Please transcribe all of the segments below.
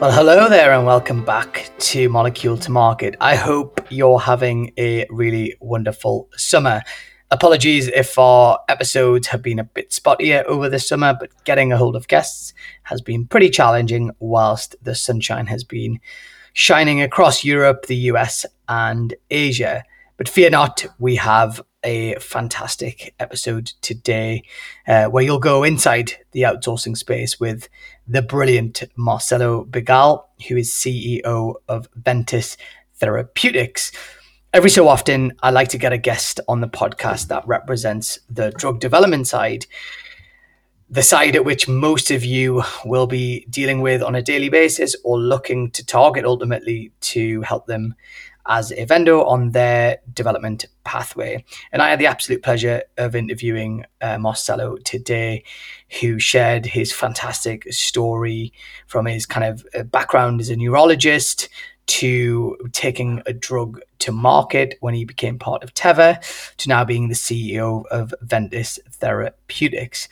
Well, hello there, and welcome back to Molecule to Market. I hope you're having a really wonderful summer. Apologies if our episodes have been a bit spottier over the summer, but getting a hold of guests has been pretty challenging whilst the sunshine has been shining across Europe, the US, and Asia. But fear not, we have a fantastic episode today uh, where you'll go inside the outsourcing space with the brilliant Marcelo Bigal, who is CEO of Ventus Therapeutics. Every so often, I like to get a guest on the podcast that represents the drug development side, the side at which most of you will be dealing with on a daily basis or looking to target ultimately to help them as a vendor on their development pathway. And I had the absolute pleasure of interviewing uh, Marcelo today, who shared his fantastic story from his kind of uh, background as a neurologist to taking a drug to market when he became part of Teva to now being the CEO of Ventus Therapeutics.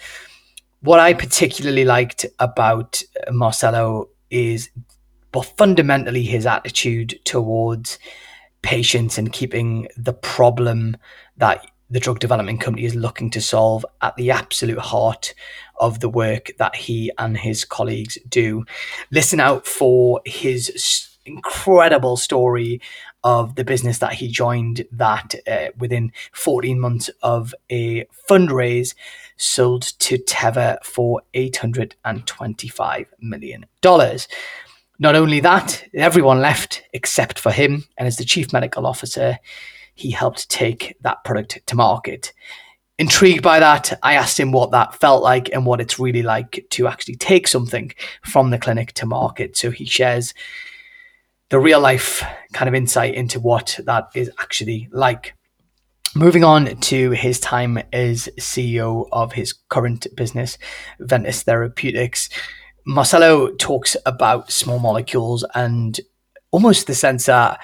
What I particularly liked about Marcelo is but fundamentally his attitude towards patients and keeping the problem that the drug development company is looking to solve at the absolute heart of the work that he and his colleagues do. Listen out for his incredible story of the business that he joined that uh, within 14 months of a fundraise sold to Teva for $825 million. Not only that, everyone left except for him. And as the chief medical officer, he helped take that product to market. Intrigued by that, I asked him what that felt like and what it's really like to actually take something from the clinic to market. So he shares the real life kind of insight into what that is actually like. Moving on to his time as CEO of his current business, Ventus Therapeutics. Marcelo talks about small molecules and almost the sense that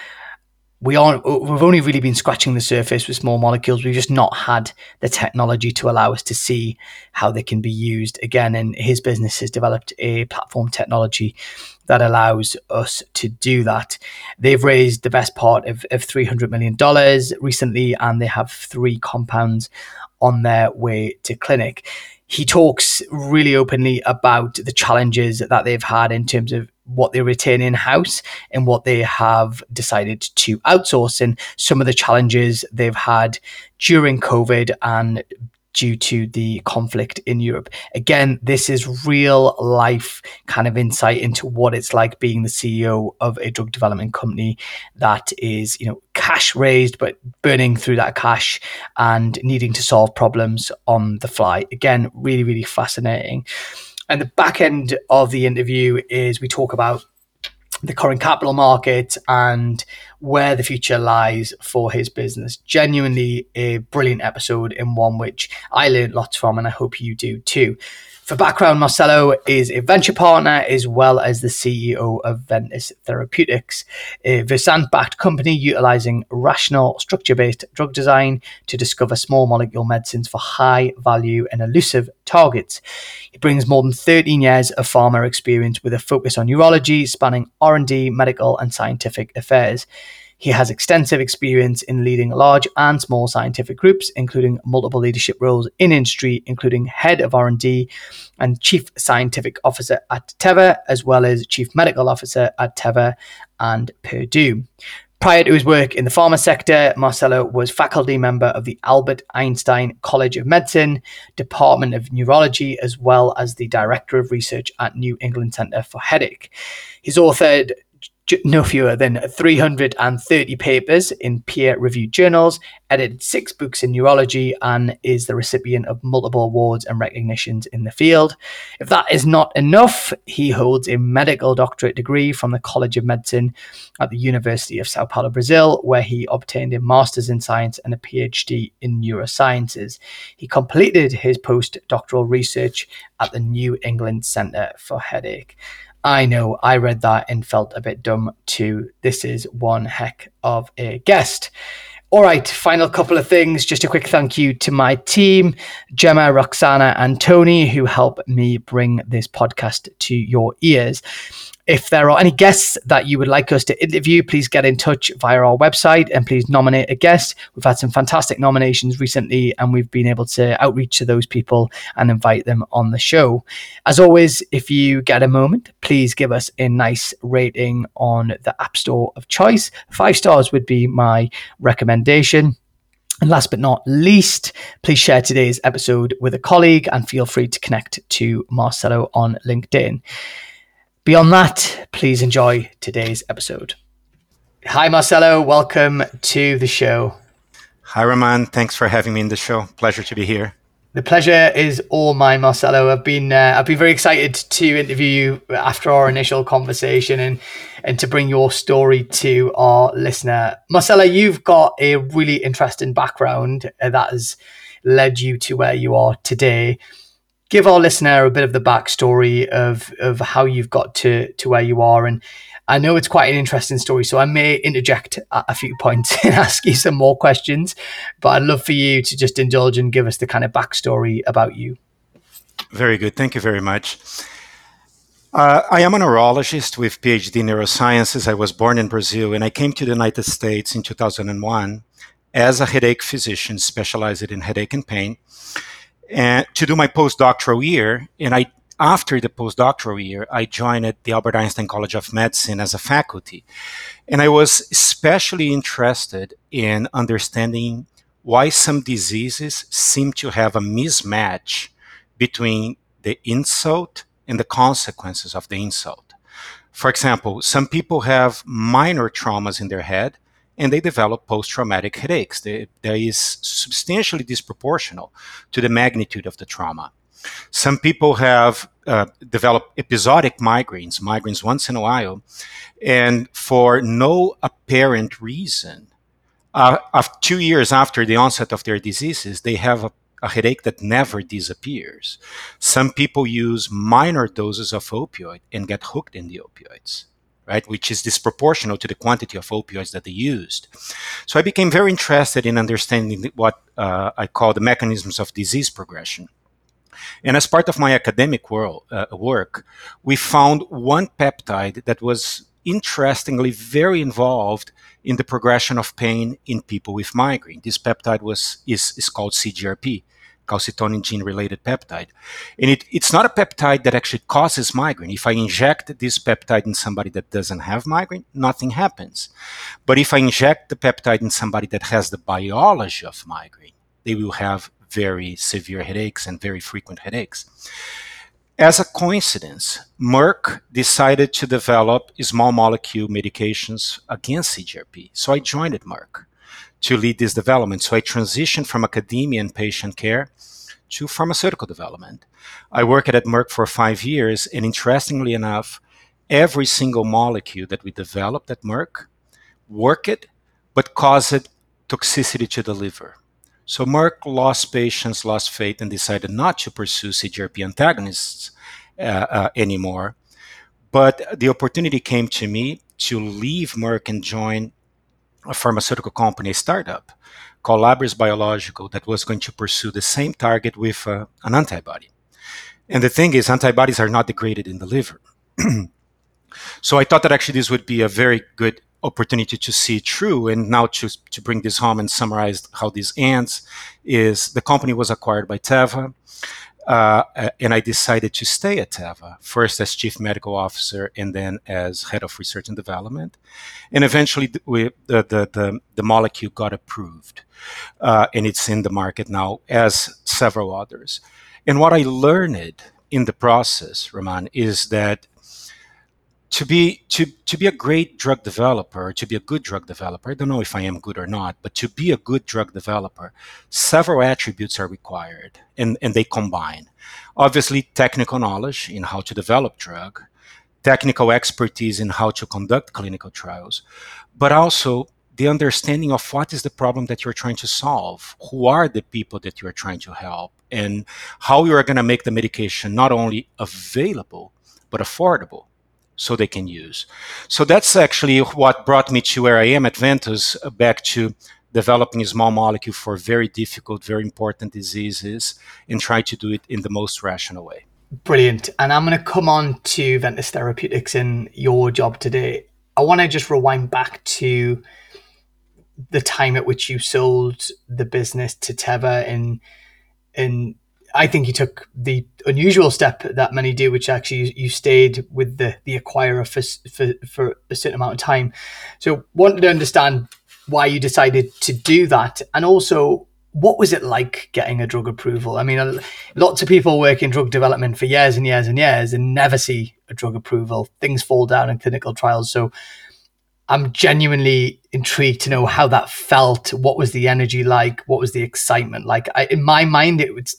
we aren't we've only really been scratching the surface with small molecules. We've just not had the technology to allow us to see how they can be used again. And his business has developed a platform technology that allows us to do that. They've raised the best part of, of 300 million dollars recently and they have three compounds on their way to clinic he talks really openly about the challenges that they've had in terms of what they retain in house and what they have decided to outsource, and some of the challenges they've had during COVID and due to the conflict in Europe. Again, this is real life kind of insight into what it's like being the CEO of a drug development company that is, you know, cash raised but burning through that cash and needing to solve problems on the fly. Again, really really fascinating. And the back end of the interview is we talk about the current capital market and where the future lies for his business. Genuinely a brilliant episode and one which I learned lots from, and I hope you do too. For background, Marcelo is a venture partner as well as the CEO of Ventus Therapeutics, a Versant backed company utilizing rational, structure based drug design to discover small molecule medicines for high value and elusive targets. He brings more than 13 years of pharma experience with a focus on urology, spanning R&D, medical and scientific affairs. He has extensive experience in leading large and small scientific groups, including multiple leadership roles in industry, including head of R&D and chief scientific officer at Teva, as well as chief medical officer at Teva and Purdue. Prior to his work in the pharma sector, Marcelo was faculty member of the Albert Einstein College of Medicine, Department of Neurology, as well as the Director of Research at New England Center for Headache. He's authored no fewer than 330 papers in peer reviewed journals, edited six books in neurology, and is the recipient of multiple awards and recognitions in the field. If that is not enough, he holds a medical doctorate degree from the College of Medicine at the University of Sao Paulo, Brazil, where he obtained a master's in science and a PhD in neurosciences. He completed his postdoctoral research at the New England Center for Headache. I know I read that and felt a bit dumb too. This is one heck of a guest. All right, final couple of things. Just a quick thank you to my team, Gemma, Roxana, and Tony, who help me bring this podcast to your ears. If there are any guests that you would like us to interview, please get in touch via our website and please nominate a guest. We've had some fantastic nominations recently, and we've been able to outreach to those people and invite them on the show. As always, if you get a moment, please give us a nice rating on the App Store of choice. Five stars would be my recommendation. And last but not least, please share today's episode with a colleague and feel free to connect to Marcelo on LinkedIn. Beyond that, please enjoy today's episode. Hi, Marcelo. Welcome to the show. Hi, Roman. Thanks for having me in the show. Pleasure to be here. The pleasure is all mine, Marcelo. I've been uh, I've been very excited to interview you after our initial conversation and and to bring your story to our listener. Marcelo, you've got a really interesting background that has led you to where you are today give our listener a bit of the backstory of of how you've got to to where you are and I know it's quite an interesting story, so I may interject at a few points and ask you some more questions. But I'd love for you to just indulge and give us the kind of backstory about you. Very good. Thank you very much. Uh, I am a neurologist with PhD in neurosciences. I was born in Brazil and I came to the United States in 2001 as a headache physician specialized in headache and pain and to do my postdoctoral year. And I, after the postdoctoral year, I joined the Albert Einstein College of Medicine as a faculty. And I was especially interested in understanding why some diseases seem to have a mismatch between the insult and the consequences of the insult. For example, some people have minor traumas in their head and they develop post-traumatic headaches. They, that is substantially disproportional to the magnitude of the trauma. Some people have uh, developed episodic migraines, migraines once in a while, and for no apparent reason, uh, of two years after the onset of their diseases, they have a, a headache that never disappears. Some people use minor doses of opioid and get hooked in the opioids right, which is disproportional to the quantity of opioids that they used. So I became very interested in understanding what uh, I call the mechanisms of disease progression. And as part of my academic world, uh, work, we found one peptide that was interestingly very involved in the progression of pain in people with migraine. This peptide was is, is called CGRP, calcitonin gene related peptide. And it, it's not a peptide that actually causes migraine. If I inject this peptide in somebody that doesn't have migraine, nothing happens. But if I inject the peptide in somebody that has the biology of migraine, they will have very severe headaches and very frequent headaches. As a coincidence, Merck decided to develop small molecule medications against CGRP. So I joined at Merck to lead this development. So I transitioned from academia and patient care to pharmaceutical development. I worked at Merck for five years, and interestingly enough, every single molecule that we developed at Merck worked, but caused toxicity to the liver. So Merck lost patience, lost faith, and decided not to pursue CGRP antagonists uh, uh, anymore. But the opportunity came to me to leave Merck and join a pharmaceutical company, a startup called Labrys Biologics, that was going to pursue the same target with uh, an antibody. And the thing is, antibodies are not degraded in the liver. so I thought that actually this would be a very good opportunity to see true. And now to, to bring this home and summarize how this ends is the company was acquired by Teva. Uh, and I decided to stay at Teva, first as chief medical officer and then as head of research and development. And eventually, we, the, the, the, the, molecule got approved, uh, and it's in the market now, as several others. And what I learned in the process, Roman, is that to be to to be a great drug developer, to be a good drug developer, I don't know if I am good or not, but to be a good drug developer, several attributes are required and, and they combine. Obviously, technical knowledge in how to develop drug, technical expertise in how to conduct clinical trials, but also the understanding of what is the problem that you're trying to solve, who are the people that you're trying to help, and how you are going to make the medication not only available, but affordable so they can use. So that's actually what brought me to where I am at Ventus, uh, back to developing a small molecule for very difficult, very important diseases and try to do it in the most rational way. Brilliant. And I'm going to come on to Ventus Therapeutics and your job today. I want to just rewind back to the time at which you sold the business to Teva and and I think you took the unusual step that many do, which actually you, you stayed with the the acquirer for, for for a certain amount of time. So wanted to understand why you decided to do that, and also what was it like getting a drug approval? I mean, lots of people work in drug development for years and years and years and never see a drug approval. Things fall down in clinical trials. So I'm genuinely intrigued to know how that felt. What was the energy like? What was the excitement like? I, in my mind, it was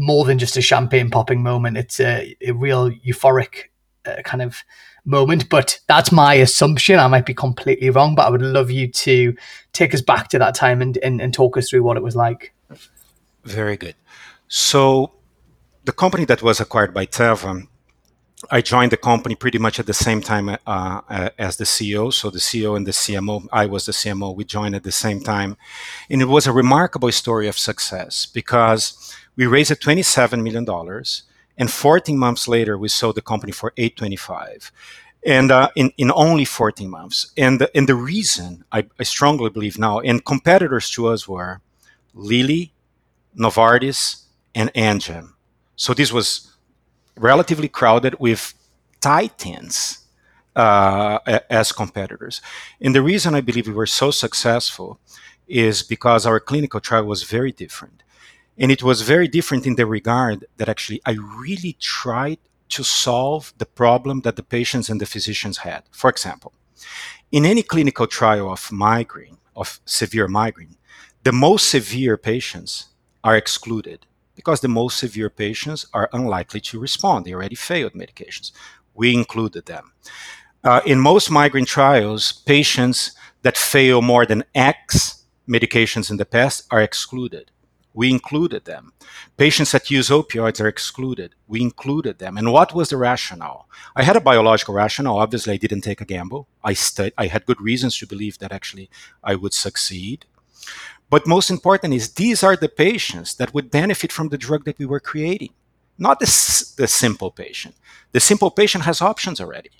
more than just a champagne popping moment. It's a, a real euphoric uh, kind of moment. But that's my assumption. I might be completely wrong, but I would love you to take us back to that time and, and, and talk us through what it was like. Very good. So, the company that was acquired by Teva, I joined the company pretty much at the same time uh, uh as the CEO. So the CEO and the CMO, I was the CMO. We joined at the same time, and it was a remarkable story of success because we raised $27 million and 14 months later we sold the company for 825 and uh, in, in only 14 months. And the, and the reason I, I strongly believe now and competitors to us were lilly novartis and amgen. So this was relatively crowded with titans uh, as competitors. And the reason i believe we were so successful is because our clinical trial was very different and it was very different in the regard that actually I really tried to solve the problem that the patients and the physicians had. For example, in any clinical trial of migraine, of severe migraine, the most severe patients are excluded because the most severe patients are unlikely to respond. They already failed medications. We included them. Uh, in most migraine trials, patients that fail more than X medications in the past are excluded. We included them. Patients that use opioids are excluded. We included them. And what was the rationale? I had a biological rationale. Obviously, I didn't take a gamble. I, stu- I had good reasons to believe that actually I would succeed. But most important is these are the patients that would benefit from the drug that we were creating, not the, s- the simple patient. The simple patient has options already.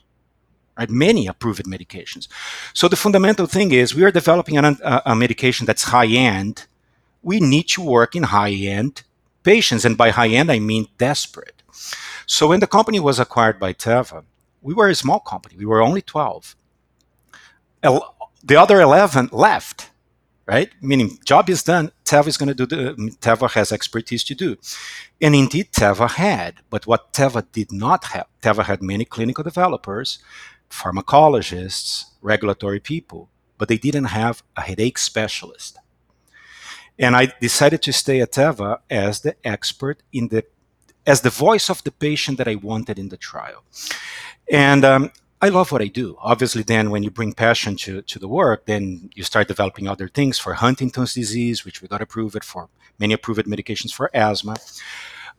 Right? Many approved medications. So the fundamental thing is we are developing an, a, a medication that's high end we need to work in high end patients. And by high end, I mean desperate. So when the company was acquired by Teva, we were a small company. We were only 12. The other 11 left, right? Meaning, job is done. Teva is going to do the, Teva has expertise to do. And indeed, Teva had. But what Teva did not have, Teva had many clinical developers, pharmacologists, regulatory people, but they didn't have a headache specialist. And I decided to stay at Teva as the expert in the as the voice of the patient that I wanted in the trial. And um, I love what I do. Obviously, then when you bring passion to, to the work, then you start developing other things for Huntington's disease, which we got approved for many approved medications for asthma.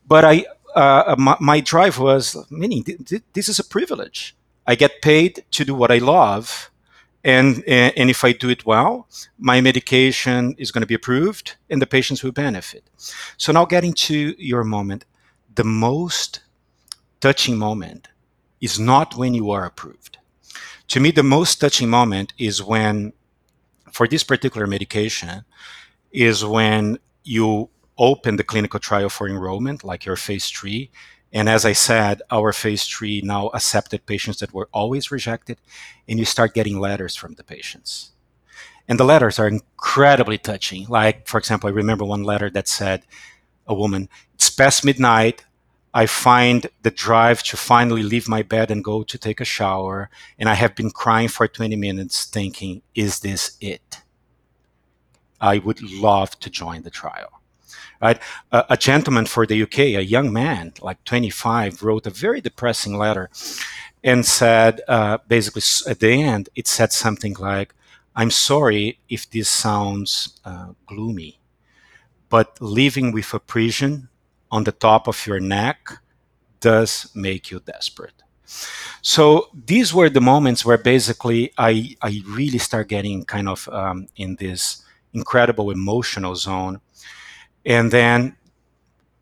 But I, uh, my, my, drive was, meaning this is a privilege. I get paid to do what I love, and and if I do it well, my medication is going to be approved, and the patients will benefit. So now, getting to your moment, the most touching moment is not when you are approved. To me, the most touching moment is when, for this particular medication, is when you open the clinical trial for enrollment, like your phase three, and as I said, our phase three now accepted patients that were always rejected, and you start getting letters from the patients. And the letters are incredibly touching. Like, for example, I remember one letter that said, a woman, it's past midnight. I find the drive to finally leave my bed and go to take a shower. And I have been crying for 20 minutes thinking, is this it? I would love to join the trial right? A, gentleman for the UK, a young man, like 25, wrote a very depressing letter and said, uh, basically, at the end, it said something like, I'm sorry if this sounds uh, gloomy, but living with a prison on the top of your neck does make you desperate. So these were the moments where basically I, I really start getting kind of um, in this incredible emotional zone and then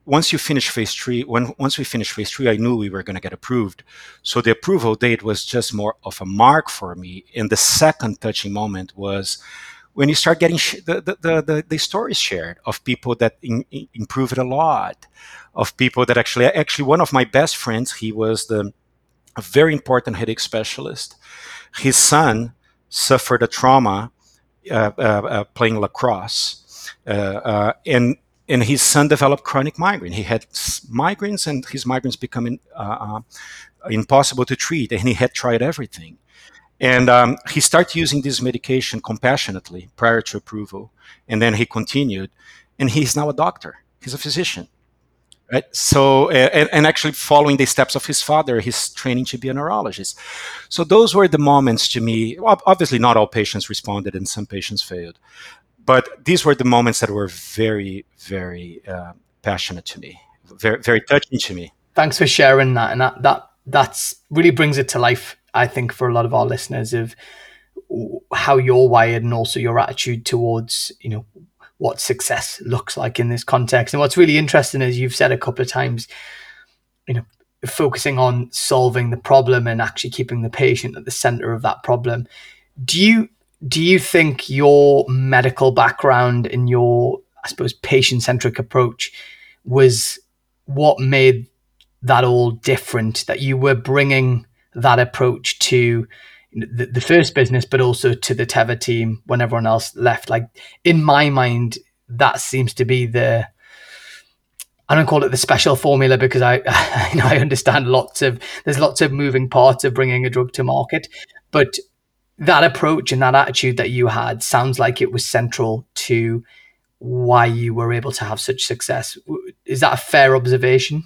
once you finish phase three, when once we finished phase three, I knew we were going to get approved. So the approval date was just more of a mark for me. And the second touching moment was when you start getting sh- the, the, the, the, stories shared of people that in, in improve it a lot, of people that actually, actually one of my best friends, he was the a very important headache specialist. His son suffered a trauma uh, uh, uh, playing lacrosse, uh, uh, and and his son developed chronic migraine. He had migraines, and his migraines becoming uh, impossible to treat, and he had tried everything. And um, he started using this medication compassionately prior to approval, and then he continued, and he's now a doctor. He's a physician right so and, and, actually following the steps of his father he's training to be a neurologist so those were the moments to me obviously not all patients responded and some patients failed but these were the moments that were very very uh, passionate to me very very touching to me thanks for sharing that and that that that's really brings it to life i think for a lot of our listeners of how you're wired and also your attitude towards you know what success looks like in this context. And what's really interesting is you've said a couple of times, you know, focusing on solving the problem and actually keeping the patient at the center of that problem. Do you do you think your medical background and your I suppose patient centric approach was what made that all different that you were bringing that approach to the, the first business, but also to the Teva team when everyone else left. Like in my mind, that seems to be the I don't call it the special formula because I I, know, I understand lots of there's lots of moving parts of bringing a drug to market, but that approach and that attitude that you had sounds like it was central to why you were able to have such success. Is that a fair observation?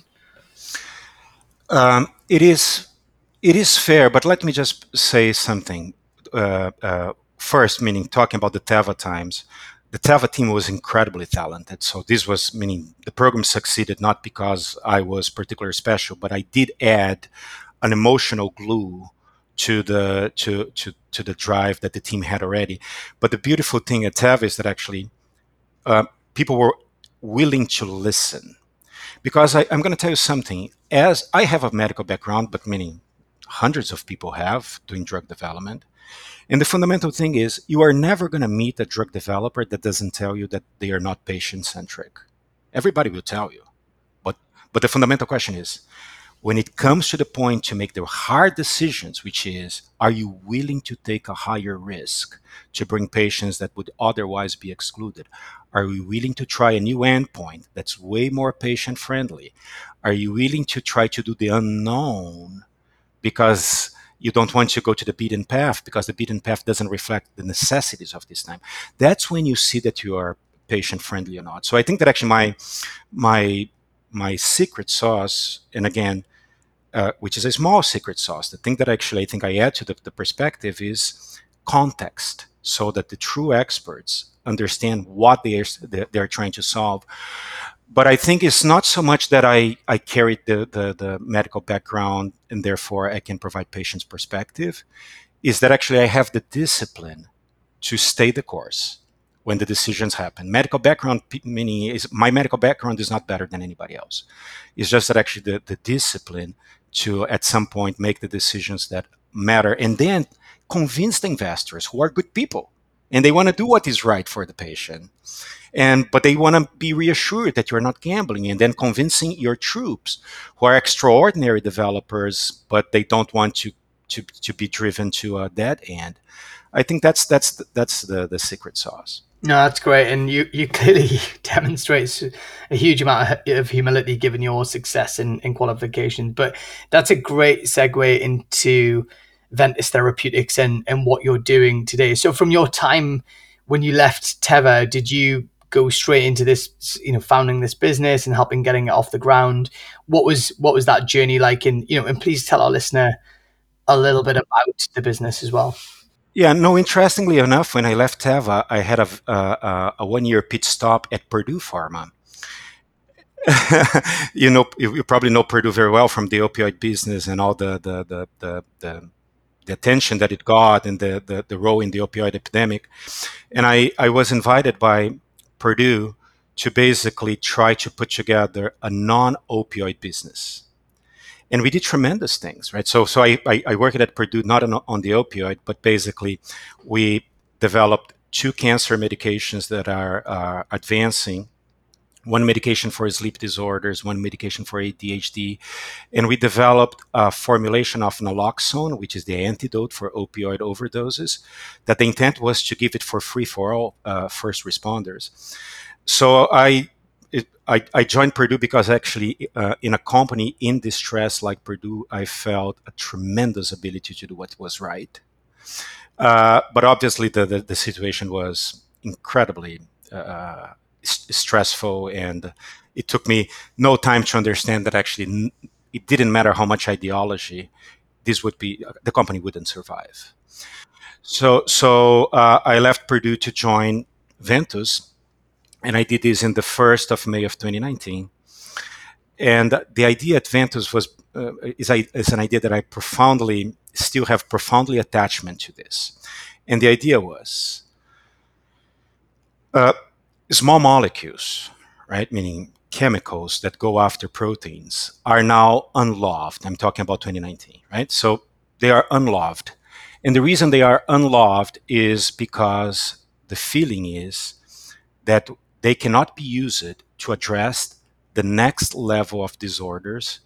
Um, it is it is fair, but let me just say something uh, uh, first. Meaning, talking about the Teva times, the Teva team was incredibly talented. So this was meaning the program succeeded not because I was particularly special, but I did add an emotional glue to the to to to the drive that the team had already. But the beautiful thing at Teva is that actually uh, people were willing to listen. Because I, I'm going to tell you something. As I have a medical background, but many hundreds of people have doing drug development. And the fundamental thing is you are never going to meet a drug developer that doesn't tell you that they are not patient centric. Everybody will tell you. But but the fundamental question is when it comes to the point to make the hard decisions, which is are you willing to take a higher risk to bring patients that would otherwise be excluded? Are you willing to try a new endpoint that's way more patient friendly? Are you willing to try to do the unknown because you don't want to go to the beaten path because the beaten path doesn't reflect the necessities of this time. That's when you see that you are patient friendly or not. So I think that actually my my my secret sauce, and again, uh, which is a small secret sauce, the thing that actually I think I add to the, the perspective is context, so that the true experts understand what they are they're trying to solve but I think it's not so much that I, I carried the, the, the, medical background and therefore I can provide patients perspective, is that actually I have the discipline to stay the course when the decisions happen. Medical background meaning is my medical background is not better than anybody else. It's just that actually the, the discipline to at some point make the decisions that matter and then convince the investors who are good people and they want to do what is right for the patient and but they want to be reassured that you're not gambling and then convincing your troops who are extraordinary developers but they don't want to to, to be driven to a dead end. I think that's that's that's the the secret sauce no, that's great, and you you clearly demonstrate a huge amount of humility given your success in, in qualifications. But that's a great segue into Ventus Therapeutics and and what you're doing today. So, from your time when you left Teva, did you go straight into this, you know, founding this business and helping getting it off the ground. What was what was that journey like? And you know, and please tell our listener a little bit about the business as well. Yeah, no. Interestingly enough, when I left Teva, I had a, uh, a one-year pit stop at Purdue Pharma. you know, you, probably know Purdue very well from the opioid business and all the the the the, the, the attention that it got and the, the, the role in the opioid epidemic. And I, I was invited by Purdue to basically try to put together a non-opioid business. And we did tremendous things, right? So, so I, I, I worked at Purdue not on, on the opioid, but basically we developed two cancer medications that are uh, advancing one medication for sleep disorders, one medication for ADHD, and we developed a formulation of naloxone, which is the antidote for opioid overdoses. That the intent was to give it for free for all uh, first responders. So I. I, I, joined Purdue because actually, uh, in a company in distress like Purdue, I felt a tremendous ability to do what was right. Uh, but obviously, the, the, the, situation was incredibly uh, stressful and it took me no time to understand that actually it didn't matter how much ideology this would be the company wouldn't survive so so uh, i left purdue to join ventus and i did this in the first of may of 2019 and the idea at ventus was uh, is, I, is an idea that i profoundly still have profoundly attachment to this and the idea was uh, small molecules, right, meaning chemicals that go after proteins, are now unloved. I'm talking about 2019, right? So they are unloved. And the reason they are unloved is because the feeling is that they cannot be used to address the next level of disorders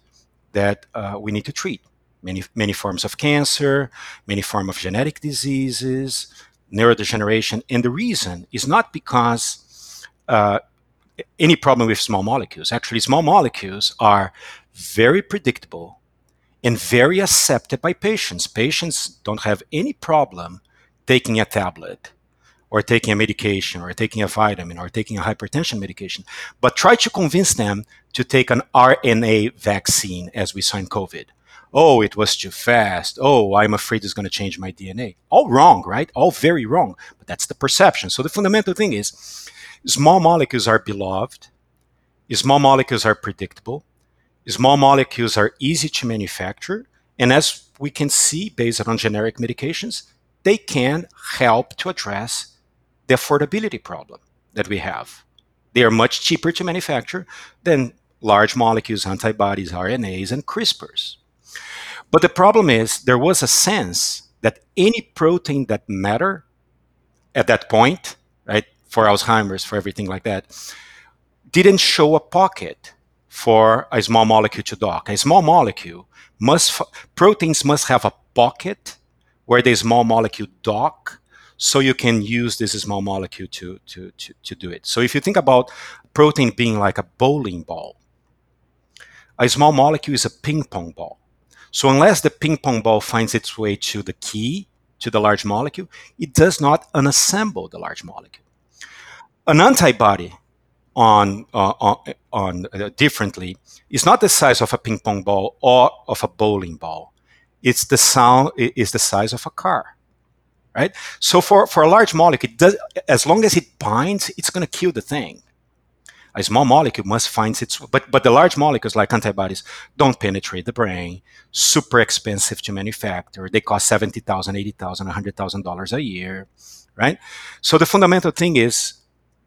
that uh, we need to treat. Many, many forms of cancer, many forms of genetic diseases, neurodegeneration. And the reason is not because uh, any problem with small molecules. Actually, small molecules are very predictable and very accepted by patients. Patients don't have any problem taking a tablet or taking a medication or taking a vitamin or taking a hypertension medication, but try to convince them to take an RNA vaccine as we in COVID. Oh, it was too fast. Oh, I'm afraid it's going to change my DNA. All wrong, right? All very wrong. But that's the perception. So the fundamental thing is Small molecules are beloved. Small molecules are predictable. Small molecules are easy to manufacture. And as we can see based on generic medications, they can help to address the affordability problem that we have. They are much cheaper to manufacture than large molecules, antibodies, RNAs, and CRISPRs. But the problem is there was a sense that any protein that matter at that point, right, for Alzheimer's, for everything like that, didn't show a pocket for a small molecule to dock. A small molecule must, proteins must have a pocket where the small molecule dock so you can use this small molecule to, to, to, to do it. So if you think about protein being like a bowling ball, a small molecule is a ping pong ball. So unless the ping pong ball finds its way to the key, to the large molecule, it does not unassemble the large molecule an antibody on uh, on, on uh, differently is not the size of a ping pong ball or of a bowling ball. It's the sound is the size of a car, right? So for for a large molecule, does, as long as it binds, it's going to kill the thing. A small molecule must find its, but but the large molecules like antibodies don't penetrate the brain. Super expensive to manufacture. They cost seventy thousand, eighty thousand, a hundred thousand dollars a year, right? So the fundamental thing is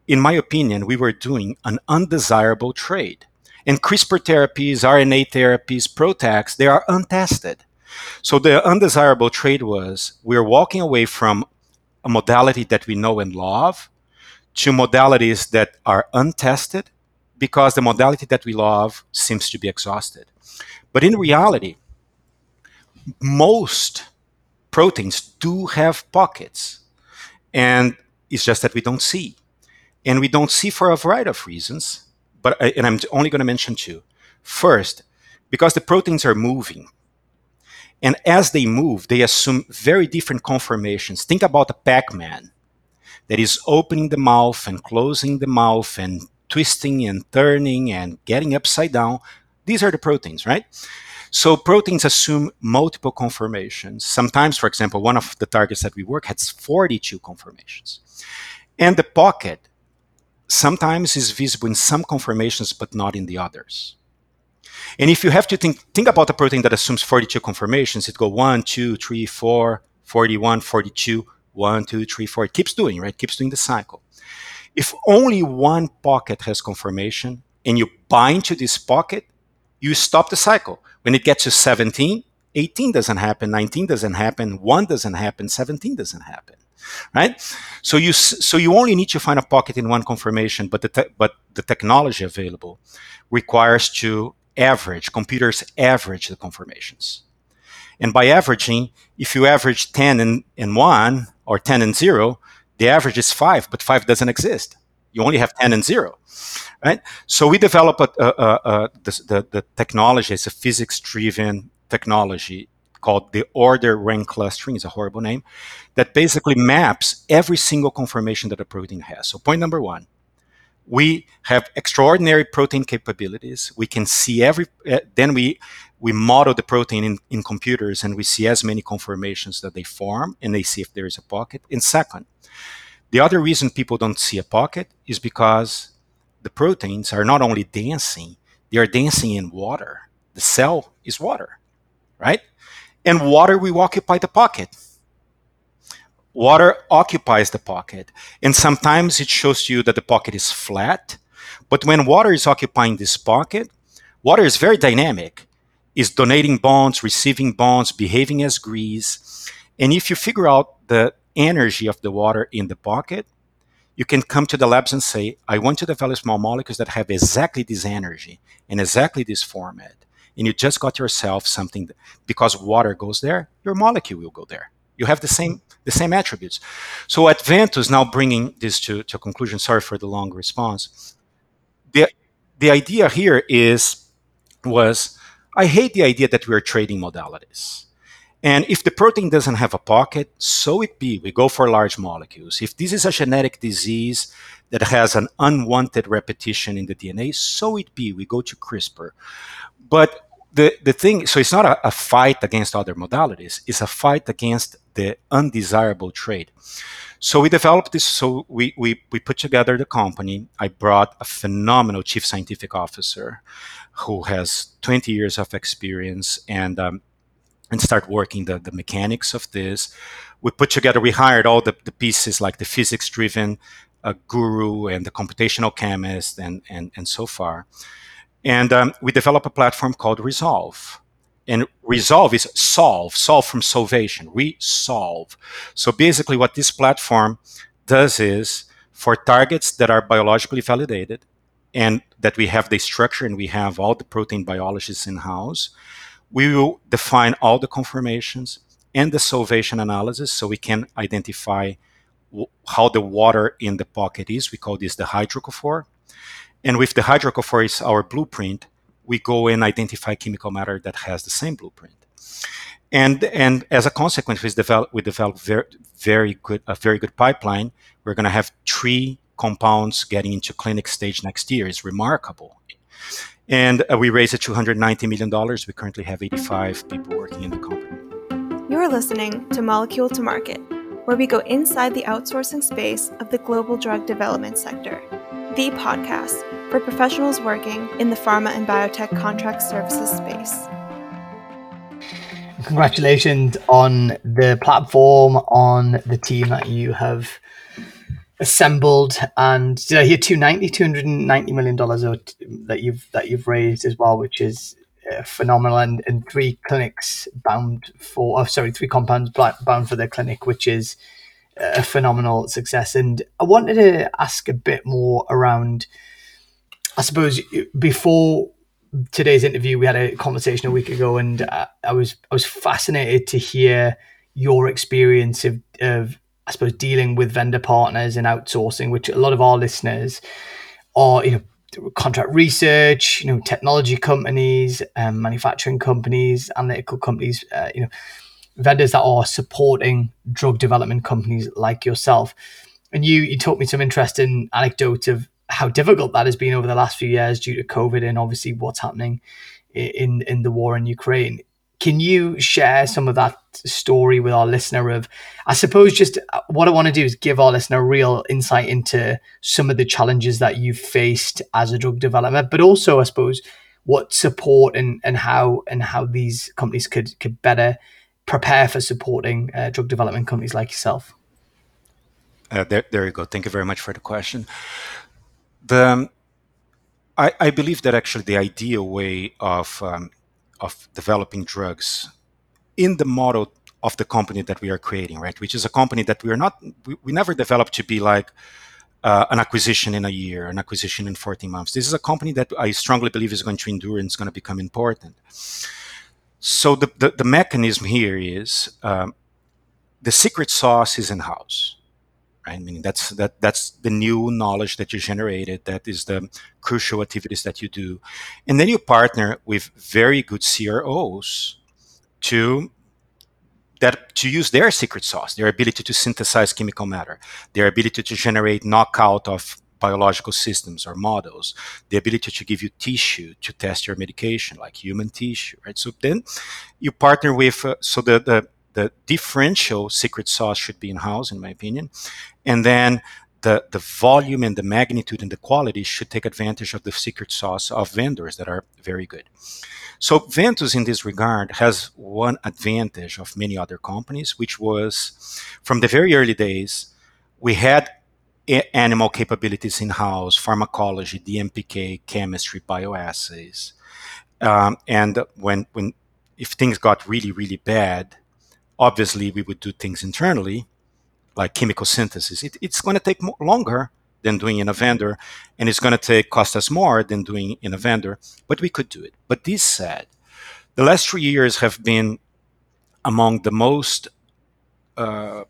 in my opinion, we were doing an undesirable trade. And CRISPR therapies, RNA therapies, PROTACs, they are untested. So the undesirable trade was we're walking away from a modality that we know and love to modalities that are untested because the modality that we love seems to be exhausted. But in reality, most proteins do have pockets, and it's just that we don't see and we don't see for a variety of reasons. But uh, and I'm only going to mention two. First, because the proteins are moving, and as they move, they assume very different conformations. Think about a Pac-Man that is opening the mouth and closing the mouth and twisting and turning and getting upside down. These are the proteins, right? So proteins assume multiple conformations. Sometimes, for example, one of the targets that we work has 42 conformations. And the pocket sometimes is visible in some conformations but not in the others. And if you have to think, think about a protein that assumes 42 conformations, it go 1, 2, 3, 4, 41, 42, 1, 2, 3, 4. It keeps doing, right? Keeps doing the cycle. If only one pocket has conformation and you bind to this pocket, you stop the cycle. When it gets to 17, 18 doesn't happen, 19 doesn't happen, 1 doesn't happen, 17 doesn't happen. Right? So you so you only need to find a pocket in one conformation, but the but the technology available requires to average computers average the conformations. And by averaging, if you average 10 and, and 1 or 10 and 0, the average is 5, but 5 doesn't exist. You only have 10 and 0. Right? So we develop a, a, a, the, the, technology it's a physics driven technology called the order rank clustering is a horrible name that basically maps every single conformation that a protein has so point number one we have extraordinary protein capabilities we can see every uh, then we we model the protein in, in computers and we see as many conformations that they form and they see if there is a pocket and second the other reason people don't see a pocket is because the proteins are not only dancing they are dancing in water the cell is water right? And water will occupy the pocket. Water occupies the pocket. And sometimes it shows you that the pocket is flat. But when water is occupying this pocket, water is very dynamic, is donating bonds, receiving bonds, behaving as grease. And if you figure out the energy of the water in the pocket, you can come to the labs and say, I want to develop small molecules that have exactly this energy and exactly this format and you just got yourself something that, because water goes there, your molecule will go there. You have the same the same attributes. So at Ventus, now bringing this to, to a conclusion, sorry for the long response. The, the idea here is, was, I hate the idea that we're trading modalities. And if the protein doesn't have a pocket, so it be. We go for large molecules. If this is a genetic disease that has an unwanted repetition in the DNA, so it be. We go to CRISPR. But the, the thing, so it's not a, a, fight against other modalities, it's a fight against the undesirable trade. So we developed this, so we, we, we put together the company. I brought a phenomenal chief scientific officer who has 20 years of experience and um, and start working the, the mechanics of this. We put together, we hired all the, the pieces like the physics driven uh, guru and the computational chemist and, and, and so far. And um, we developed a platform called Resolve. And resolve is solve, solve from solvation, resolve. So basically, what this platform does is for targets that are biologically validated and that we have the structure and we have all the protein biologists in house, we will define all the conformations and the solvation analysis so we can identify how the water in the pocket is. We call this the hydrocophore. And with the hydrocophore is our blueprint, we go and identify chemical matter that has the same blueprint. And, and as a consequence, we develop, we develop very, very good, a very good pipeline. We're going to have three compounds getting into clinic stage next year. It's remarkable. And uh, we raised $290 million. We currently have 85 people working in the company. You're listening to Molecule to Market, where we go inside the outsourcing space of the global drug development sector the podcast for professionals working in the pharma and biotech contract services space. Congratulations on the platform, on the team that you have assembled and did I hear 290 290 million dollars that you've that you've raised as well which is uh, phenomenal and, and three clinics bound for oh sorry three compounds bound for the clinic which is a phenomenal success. And I wanted to ask a bit more around, I suppose, before today's interview, we had a conversation a week ago, and I, I was I was fascinated to hear your experience of, of I suppose dealing with vendor partners and outsourcing, which a lot of our listeners are, you know, contract research, you know, technology companies, um, manufacturing companies, analytical companies, uh, you know, vendors that are supporting drug development companies like yourself. And you you taught me some interesting anecdotes of how difficult that has been over the last few years due to COVID and obviously what's happening in in the war in Ukraine. Can you share some of that story with our listener of I suppose just uh, what I want to do is give our listener real insight into some of the challenges that you've faced as a drug developer, but also I suppose what support and, and how and how these companies could could better prepare for supporting uh, drug development companies like yourself? Uh, there, there you go. Thank you very much for the question. The I, I believe that actually the ideal way of um, of developing drugs in the model of the company that we are creating, right? Which is a company that we are not, we, we never developed to be like uh, an acquisition in a year, an acquisition in 14 months. This is a company that I strongly believe is going to endure and is going to become important. So the, the, the mechanism here is um, the secret sauce is in house right? I mean, that's that that's the new knowledge that you generated. That is the crucial activities that you do, and then you partner with very good CROs to that to use their secret sauce, their ability to synthesize chemical matter, their ability to generate knockout of biological systems or models, the ability to give you tissue to test your medication, like human tissue, right? So then you partner with uh, so the the the differential secret sauce should be in house, in my opinion. And then the, the volume and the magnitude and the quality should take advantage of the secret sauce of vendors that are very good. So Ventus in this regard has one advantage of many other companies, which was from the very early days, we had animal capabilities in-house, pharmacology, DMPK, chemistry, bioassays. Um, and when, when if things got really, really bad, obviously we would do things internally, like chemical synthesis. It, it's going to take longer than doing in a vendor, and it's going to take cost us more than doing in a vendor, but we could do it. But this said, the last three years have been among the most uh,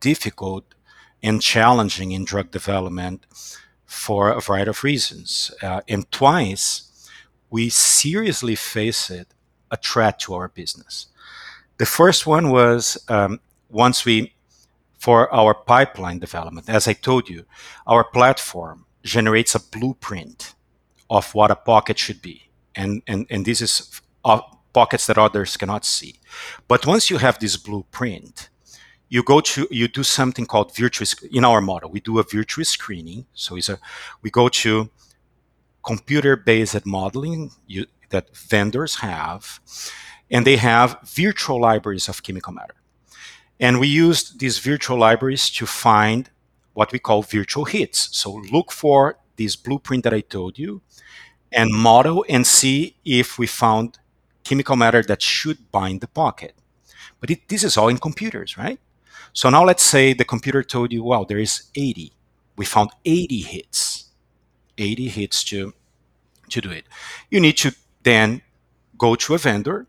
difficult and challenging in drug development for a variety of reasons. Uh, and twice, we seriously faced a threat to our business. The first one was um, once we, for our pipeline development, as I told you, our platform generates a blueprint of what a pocket should be. And, and, and this is uh, pockets that others cannot see. But once you have this blueprint, you go to you do something called virtual in our model we do a virtual screening so it's a we go to computer based modeling you, that vendors have and they have virtual libraries of chemical matter. And we used these virtual libraries to find what we call virtual hits. So look for this blueprint that I told you and model and see if we found chemical matter that should bind the pocket. But it, this is all in computers, right? So now let's say the computer told you, wow, there is 80. We found 80 hits. 80 hits to, to do it. You need to then go to a vendor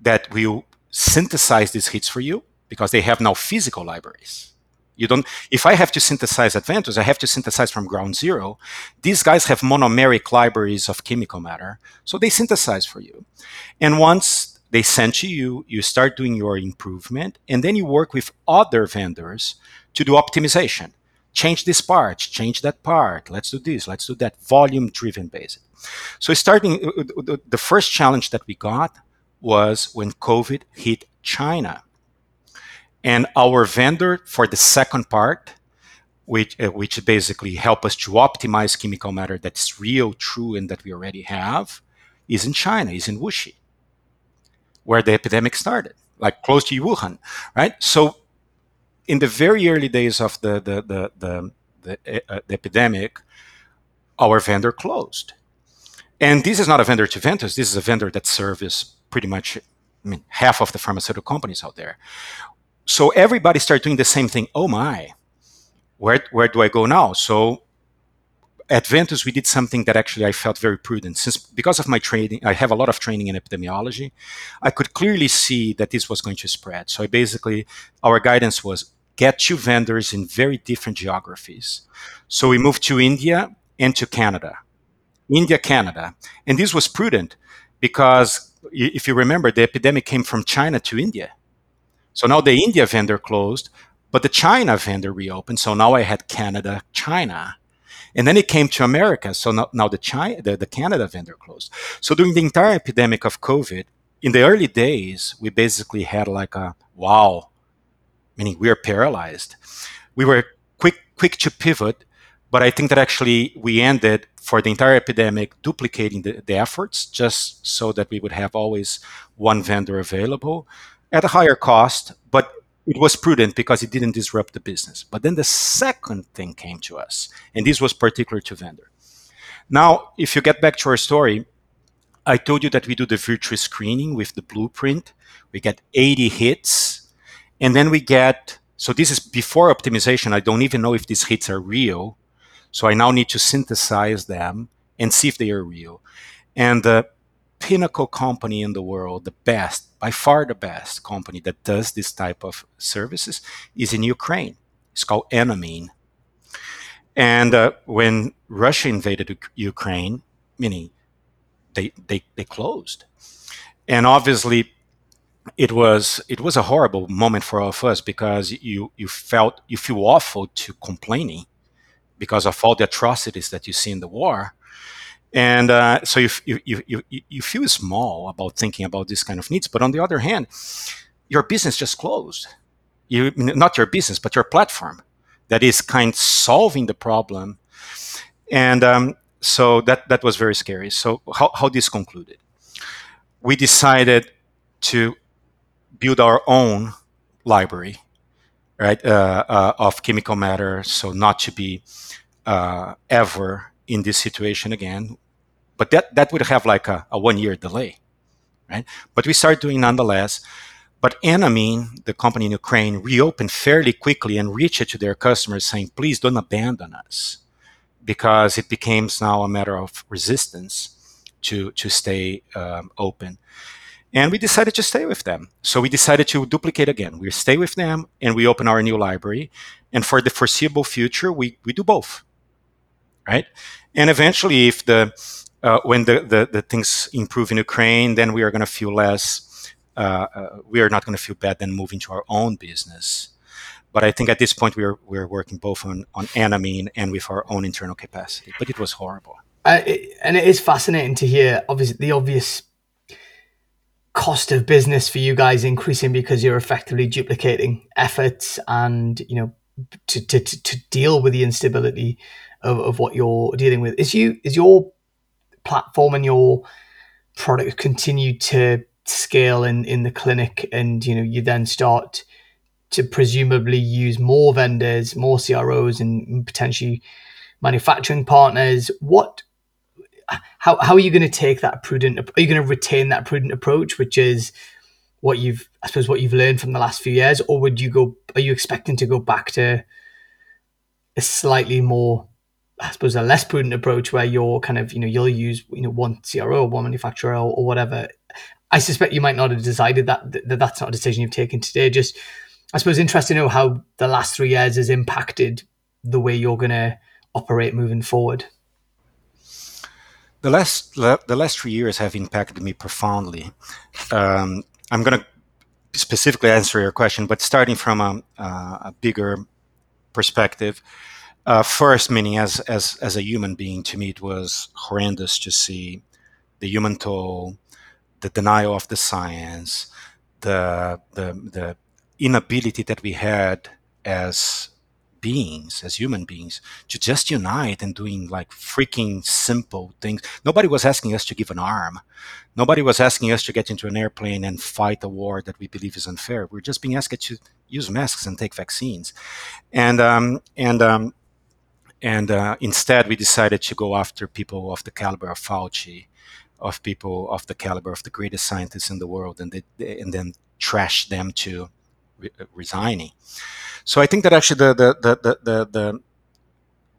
that will synthesize these hits for you because they have now physical libraries. You don't. If I have to synthesize at Ventus, I have to synthesize from ground zero. These guys have monomeric libraries of chemical matter, so they synthesize for you. And once they send to you, you start doing your improvement, and then you work with other vendors to do optimization. Change this part, change that part. Let's do this. Let's do that. Volume-driven basis. So starting, uh, uh, the first challenge that we got was when COVID hit China. And our vendor for the second part, which, uh, which basically help us to optimize chemical matter that's real, true, and that we already have, is in China, is in Wuxi, where the epidemic started, like close to Wuhan, right? So in the very early days of the, the, the, the, the, uh, the epidemic, our vendor closed. And this is not a vendor to Ventus, this is a vendor that serves pretty much I mean, half of the pharmaceutical companies out there. So everybody started doing the same thing. Oh my, where, where do I go now? So at Ventus, we did something that actually I felt very prudent. Since because of my training, I have a lot of training in epidemiology. I could clearly see that this was going to spread. So I basically, our guidance was get two vendors in very different geographies. So we moved to India and to Canada. India, Canada. And this was prudent because if you remember, the epidemic came from China to India. So now the India vendor closed, but the China vendor reopened. So now I had Canada, China. And then it came to America. So now, now the, China, the, the Canada vendor closed. So during the entire epidemic of COVID, in the early days, we basically had like a wow, meaning we are paralyzed. We were quick, quick to pivot, but I think that actually we ended for the entire epidemic, duplicating the, the efforts just so that we would have always one vendor available at a higher cost, but it was prudent because it didn't disrupt the business. But then the second thing came to us, and this was particular to vendor. Now, if you get back to our story, I told you that we do the virtual screening with the blueprint. We get 80 hits, and then we get so this is before optimization. I don't even know if these hits are real. So I now need to synthesize them and see if they are real. And the pinnacle company in the world, the best, by far the best company that does this type of services is in Ukraine. It's called Enamine. And uh, when Russia invaded Ukraine, meaning they, they, they closed. And obviously, it was it was a horrible moment for all of us because you you felt you feel awful to complaining because of all the atrocities that you see in the war and uh, so you, you, you, you feel small about thinking about this kind of needs but on the other hand your business just closed. You not your business but your platform that is kind of solving the problem. And um, so that that was very scary. So how, how this concluded? We decided to build our own library, right, uh, uh, of chemical matter, so not to be uh, ever in this situation again. But that that would have like a, a one year delay, right? But we started doing nonetheless. But Enamine, the company in Ukraine, reopened fairly quickly and reached it to their customers saying, please don't abandon us because it became now a matter of resistance to, to stay um, open. And we decided to stay with them. So we decided to duplicate again. We stay with them and we open our new library. And for the foreseeable future, we, we do both. Right? And eventually, if the uh, when the, the, the, things improve in Ukraine, then we are going to feel less, uh, uh, we are not going to feel bad then moving to our own business. But I think at this point, we're, we're working both on, on Enamine and with our own internal capacity. But it was horrible. It, and it is fascinating to hear, obviously, the obvious cost of business for you guys increasing because you're effectively duplicating efforts and you know to to, to deal with the instability of, of what you're dealing with is you is your platform and your product continue to scale in in the clinic and you know you then start to presumably use more vendors more cros and potentially manufacturing partners what how how are you going to take that prudent? Are you going to retain that prudent approach, which is what you've I suppose what you've learned from the last few years, or would you go? Are you expecting to go back to a slightly more I suppose a less prudent approach where you're kind of, you know, you'll use, you know, one CRO, one manufacturer or, or whatever. I suspect you might not have decided that, that that's not a decision you've taken today. Just, I suppose, interesting to know how the last three years has impacted the way you're going to operate moving forward the last the last three years have impacted me profoundly. Um, I'm going to specifically answer your question, but starting from a, a bigger perspective. Uh, first, meaning as as as a human being, to me it was horrendous to see the human toll, the denial of the science, the the the inability that we had as beings, as human beings, to just unite and doing like freaking simple things. Nobody was asking us to give an arm. Nobody was asking us to get into an airplane and fight a war that we believe is unfair. We're just being asked to use masks and take vaccines, and um, and um, and uh, instead we decided to go after people of the caliber of Fauci, of people of the caliber of the greatest scientists in the world, and they, and then trash them to re- resigning. So I think that actually the the the the, the, the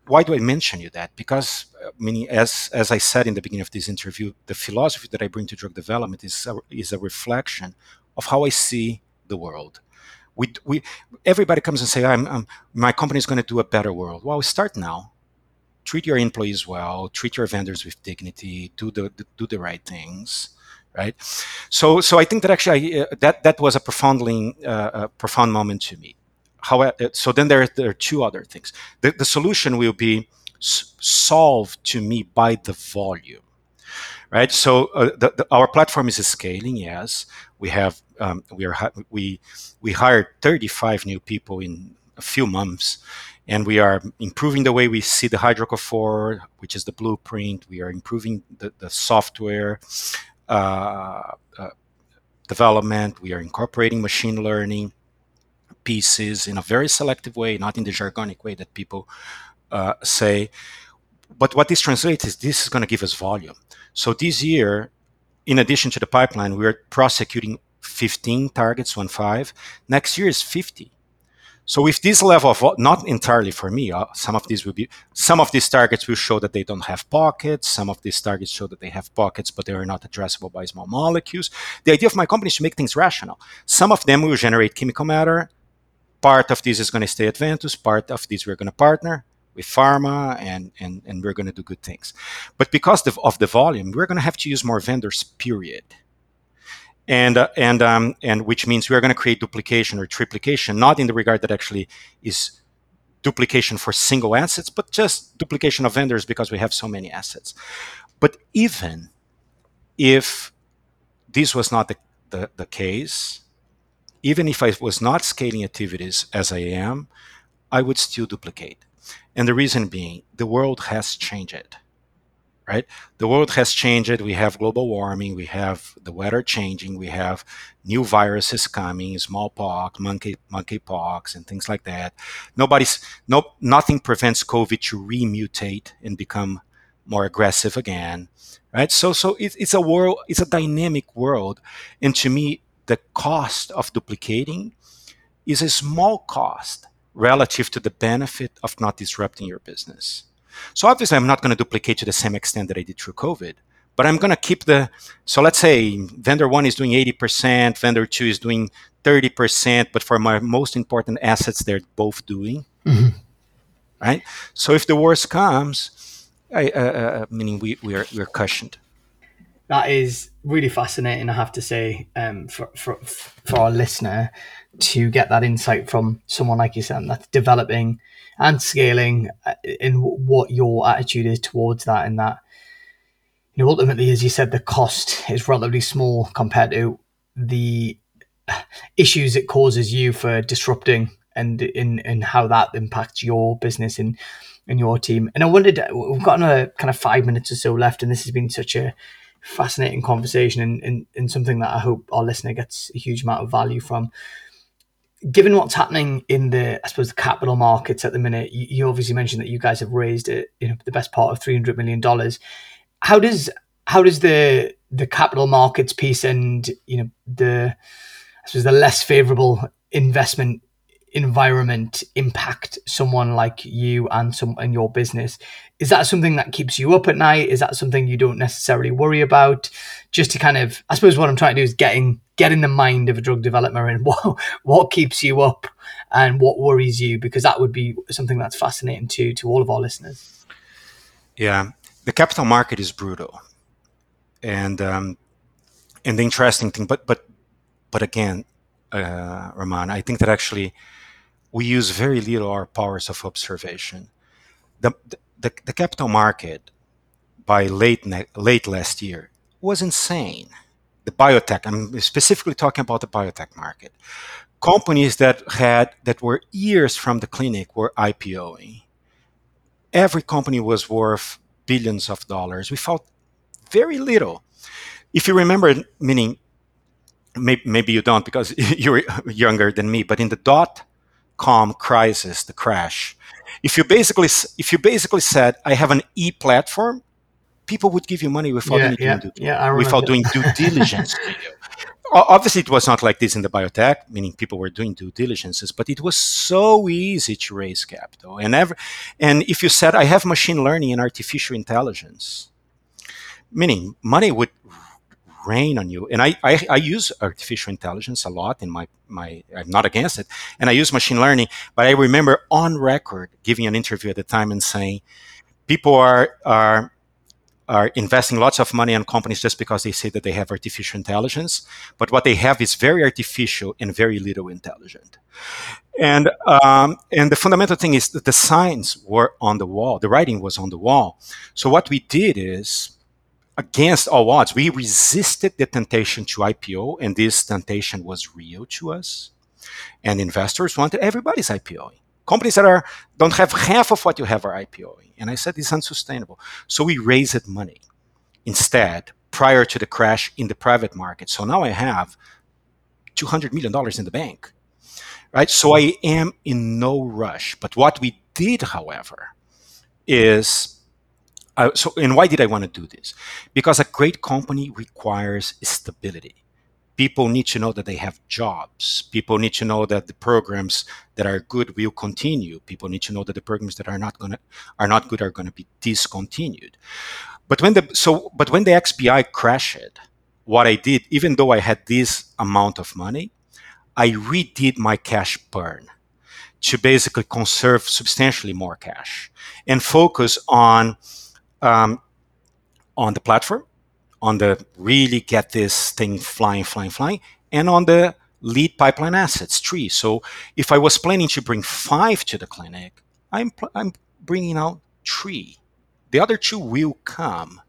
why do I mention you that? Because I uh, mean, as as I said in the beginning of this interview, the philosophy that I bring to drug development is a, is a reflection of how I see the world. We, we everybody comes and say, I'm, I'm my company is going to do a better world. Well, start now. Treat your employees well. Treat your vendors with dignity. Do the, the do the right things right? So, so I think that actually I, uh, that that was a profoundly uh, a profound moment to me however, uh, so then there, there are two other things. The, the solution will be s- solved to me by the volume, right? So uh, the, the, our platform is scaling. Yes, we have um, we are we we hired 35 new people in a few months, and we are improving the way we see the pharmacophore, which is the blueprint. We are improving the, the software. Uh, uh, development we are incorporating machine learning pieces in a very selective way, not in the jargonic way that people uh, say. But what this translates is this is going to give us volume. So this year, in addition to the pipeline, we're prosecuting 15 targets, one five. Next year is 50. So with this level of not entirely for me, uh, some of these will be some of these targets will show that they don't have pockets. Some of these targets show that they have pockets, but they are not addressable by small molecules. The idea of my company is to make things rational. Some of them will generate chemical matter. Part of this is going to stay at Ventus. Part of this we're going to partner with pharma, and and and we're going to do good things. But because of the volume, we're going to have to use more vendors. Period and uh, and um, and which means we are going to create duplication or triplication, not in the regard that actually is duplication for single assets, but just duplication of vendors because we have so many assets. But even if this was not the, the, the case, even if I was not scaling activities as I am, I would still duplicate. And the reason being, the world has changed right? The world has changed. We have global warming. We have the weather changing. We have new viruses coming, smallpox, monkey monkeypox, and things like that. Nobody's no nothing prevents COVID to remutate and become more aggressive again, right? So so it, it's a world. It's a dynamic world, and to me, the cost of duplicating is a small cost relative to the benefit of not disrupting your business. So obviously, I'm not going to duplicate to the same extent that I did through COVID, but I'm going to keep the. So let's say vendor one is doing 80%, vendor two is doing 30%, but for my most important assets, they're both doing. Mm-hmm. Right. So if the worst comes, I, uh, uh, meaning we, we are we're cushioned. That is really fascinating. I have to say, um, for for for our listener, to get that insight from someone like yourself that's developing and scaling uh, in what your attitude is towards that and that. You know ultimately as you said the cost is relatively small compared to the issues it causes you for disrupting and in and how that impacts your business and and your team. And i wondered we've got another kind of five minutes or so left and this has been such a fascinating conversation and, and, and something that i hope our listener gets a huge amount of value from given what's happening in the, I suppose, the capital markets at the minute, you, you obviously mentioned that you guys have raised it, you know, the best part of three hundred million dollars. How does how does the the capital markets piece and you know the I suppose the less favorable investment environment impact someone like you and some and your business? Is that something that keeps you up at night? Is that something you don't necessarily worry about? Just to kind of i suppose what i'm trying to do is getting get in the mind of a drug developer and what what keeps you up and what worries you because that would be something that's fascinating to to all of our listeners. Yeah. The capital market is brutal. And um and the interesting thing but but but again uh, Raman, I think that actually we use very little our powers of observation. The, the, the capital market by late, ne- late last year was insane. The biotech, I'm specifically talking about the biotech market. Companies that had that were years from the clinic were IPOing. Every company was worth billions of dollars. We felt very little. If you remember, meaning maybe, maybe you don't because you're younger than me, but in the dot com crisis, the crash. If you basically if you basically said I have an e platform, people would give you money without yeah, anything yeah, due, yeah, without doing due diligence. Obviously, it was not like this in the biotech, meaning people were doing due diligences, but it was so easy to raise capital. And ever, and if you said I have machine learning and artificial intelligence, meaning money would rain on you. And I, I, I, use artificial intelligence a lot in my, my, I'm not against it. And I use machine learning, but I remember on record giving an interview at the time and saying, people are, are, are investing lots of money on companies just because they say that they have artificial intelligence. But what they have is very artificial and very little intelligent. And, um, and the fundamental thing is that the signs were on the wall. The writing was on the wall. So what we did is, against all odds, we resisted the temptation to IPO, and this temptation was real to us. And investors wanted everybody's IPOing. Companies that are don't have half of what you have are IPOing. And I said it's unsustainable. So we raised money instead prior to the crash in the private market. So now I have $200 million in the bank. right? So I am in no rush. But what we did, however, is uh, so. And why did I want to do this? Because a great company requires stability people need to know that they have jobs. People need to know that the programs that are good will continue. People need to know that the programs that are not gonna are not good are going to be discontinued. But when the so but when the XBI crashed, what I did, even though I had this amount of money, I redid my cash burn to basically conserve substantially more cash and focus on um, on the platform on the really get this thing flying, flying, flying, and on the lead pipeline assets tree. So if I was planning to bring five to the clinic, I'm I'm bringing out three. The other two will come,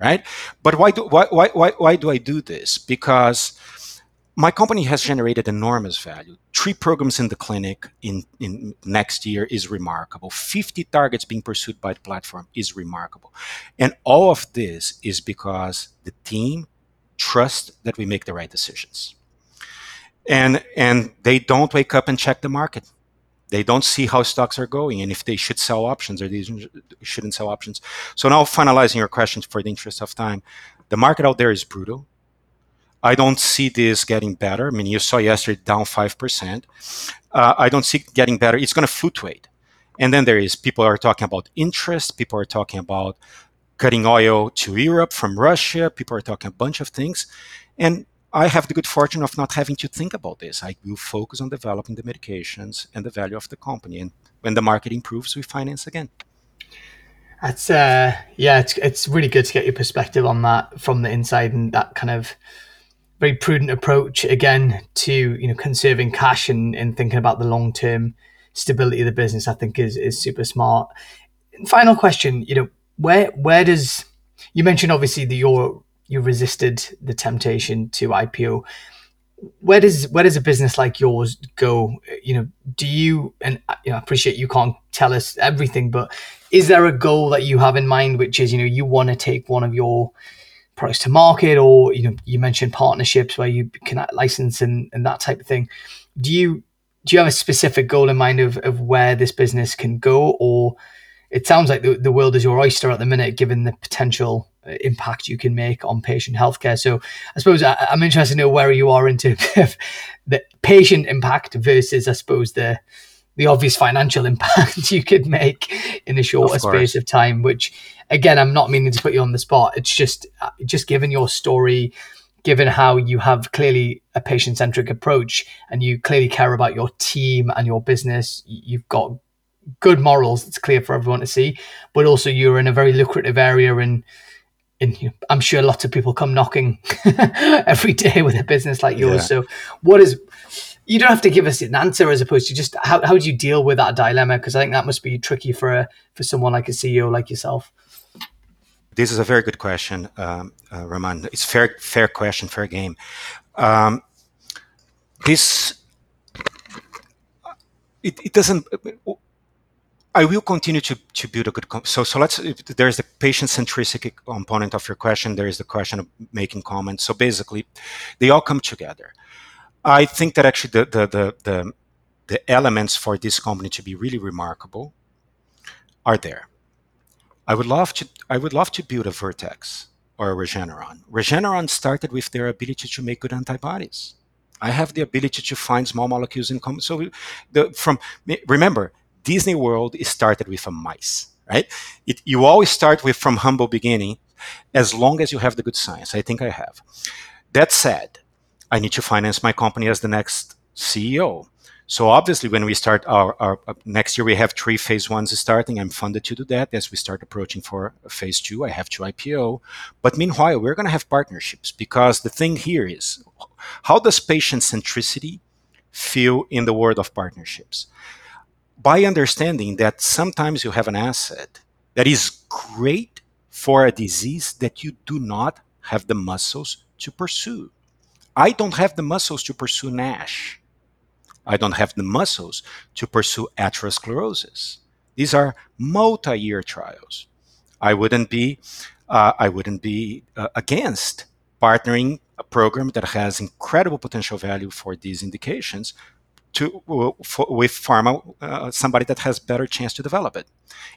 right? But why do why why why, why do I do this? Because my company has generated enormous value. Three programs in the clinic in, in next year is remarkable. 50 targets being pursued by the platform is remarkable. And all of this is because the team trusts that we make the right decisions. And and they don't wake up and check the market. They don't see how stocks are going and if they should sell options or they shouldn't sell options. So now finalizing your questions for the interest of time, the market out there is brutal I don't see this getting better. I mean, you saw yesterday down 5%. Uh, I don't see it getting better. It's going to fluctuate. And then there is people are talking about interest. People are talking about cutting oil to Europe from Russia. People are talking a bunch of things. And I have the good fortune of not having to think about this. I will focus on developing the medications and the value of the company. And when the market improves, we finance again. That's uh, yeah, it's it's really good to get your perspective on that from the inside and that kind of very prudent approach again to you know conserving cash and, and thinking about the long term stability of the business. I think is is super smart. Final question, you know, where where does you mentioned obviously that you're you resisted the temptation to IPO. Where does where does a business like yours go? You know, do you and you know, I appreciate you can't tell us everything, but is there a goal that you have in mind, which is you know you want to take one of your products to market or you know you mentioned partnerships where you can license and, and that type of thing. Do you do you have a specific goal in mind of, of where this business can go? Or it sounds like the, the world is your oyster at the minute given the potential uh, impact you can make on patient healthcare. So i suppose I, am interested to know where you are into the patient impact versus i suppose the the obvious financial impact you could make in a shorter space of time which again i'm not meaning to put you on the spot it's just uh, just given your story given how you have clearly a patient centric approach and you clearly care about your team and your business you've got good morals it's clear for everyone to see but also you're in a very lucrative area and and I'm sure lots of people come knocking every day with a business like yours. Yeah. So, what is you don't have to give us an answer as opposed to just how, how do you deal with that dilemma? Because I think that must be tricky for a, for someone like a CEO like yourself. This is a very good question, um, uh, Raman. It's fair, fair question, fair game. Um, this it, it doesn't. I will continue to, to build a good. so so let's. There's the patient centricity component of your question. There is the question of making comments. So basically, they all come together. I think that actually the, the, the, the, the elements for this company to be really remarkable are there. I would love to I would love to build a Vertex or a Regeneron. Regeneron started with their ability to make good antibodies. I have the ability to find small molecules in common. So the, from remember, Disney World is started with a mice, right? It, you always start with from humble beginning, as long as you have the good science. I think I have. That said, I need to finance my company as the next CEO. So obviously, when we start our, our uh, next year, we have three phase ones starting. I'm funded to do that. As we start approaching for phase two, I have to IPO. But meanwhile, we're going to have partnerships because the thing here is, how does patient centricity feel in the world of partnerships? By understanding that sometimes you have an asset that is great for a disease that you do not have the muscles to pursue. I don't have the muscles to pursue NASH. I don't have the muscles to pursue atherosclerosis. These are multi-year trials. I wouldn't be, uh, I wouldn't be uh, against partnering a program that has incredible potential value for these indications, to for, with pharma, uh, somebody that has better chance to develop it,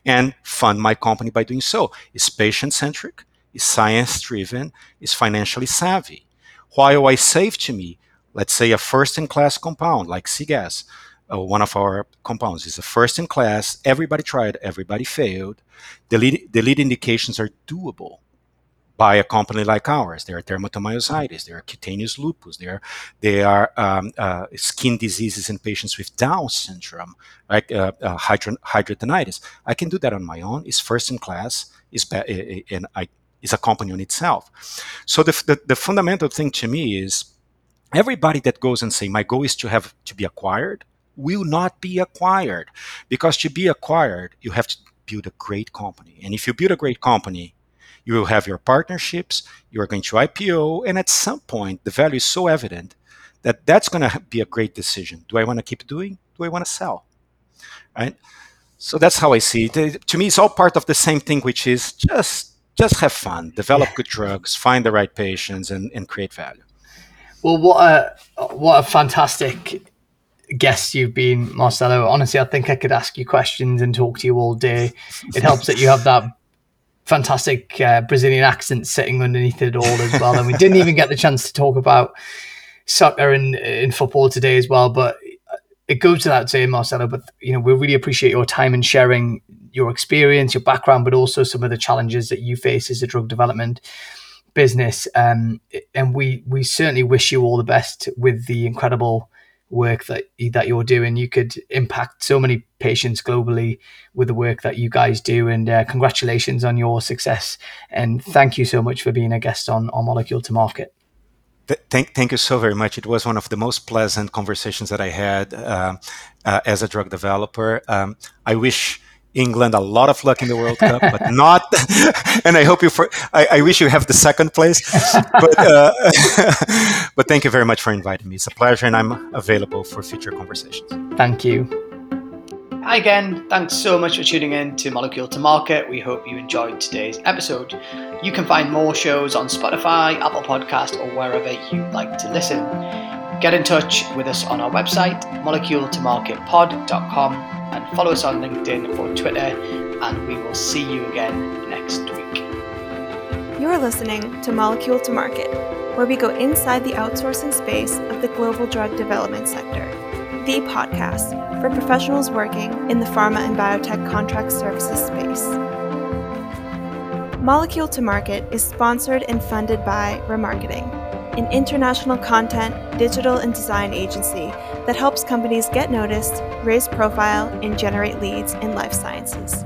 and fund my company by doing so. Is patient centric, is science driven, is financially savvy. While I save to me, let's say a first in class compound like CGAS, uh, one of our compounds is a first in class. Everybody tried, everybody failed. The lead, the lead indications are doable by a company like ours. There are dermatomyositis, there are cutaneous lupus, there, there are um, uh, skin diseases in patients with Down syndrome, like uh, uh, hidradenitis. I can do that on my own. It's first in class. Is and I is a company on itself. So the, the, the fundamental thing to me is everybody that goes and say my goal is to have to be acquired will not be acquired. Because to be acquired you have to build a great company. And if you build a great company you will have your partnerships you are going to ipo and at some point the value is so evident that that's going to be a great decision. Do i want to keep doing? Do i want to sell? Right? So that's how i see it. To me it's all part of the same thing which is just just have fun develop yeah. good drugs find the right patients and, and create value well what a what a fantastic guest you've been, Marcelo. Honestly, I think I could ask you questions and talk to you all day. It helps that you have that fantastic uh, Brazilian accent sitting underneath it all as well. And we didn't even get the chance to talk about soccer and in football today as well. But it goes without saying, Marcelo. But you know, we really appreciate your time and sharing your experience, your background, but also some of the challenges that you face as a drug development business. Um, and we we certainly wish you all the best with the incredible work that that you're doing. You could impact so many patients globally with the work that you guys do. And uh, congratulations on your success. And thank you so much for being a guest on on Molecule to Market. Thank, thank you so very much. It was one of the most pleasant conversations that I had uh, uh, as a drug developer. Um, I wish England a lot of luck in the World Cup, but not. and I hope you for. I, I, wish you have the second place. But uh, but thank you very much for inviting me. It's a pleasure, and I'm available for future conversations. Thank you. Hi again. Thanks so much for tuning in to Molecule to Market. We hope you enjoyed today's episode. You can find more shows on Spotify, Apple Podcast, or wherever you like to listen. Get in touch with us on our website, moleculetomarketpod.com, and follow us on LinkedIn or Twitter, and we will see you again next week. You're listening to Molecule to Market, where we go inside the outsourcing space of the global drug development sector, the podcast for professionals working in the pharma and biotech contract services space. Molecule to Market is sponsored and funded by Remarketing an international content, digital, and design agency that helps companies get noticed, raise profile, and generate leads in life sciences.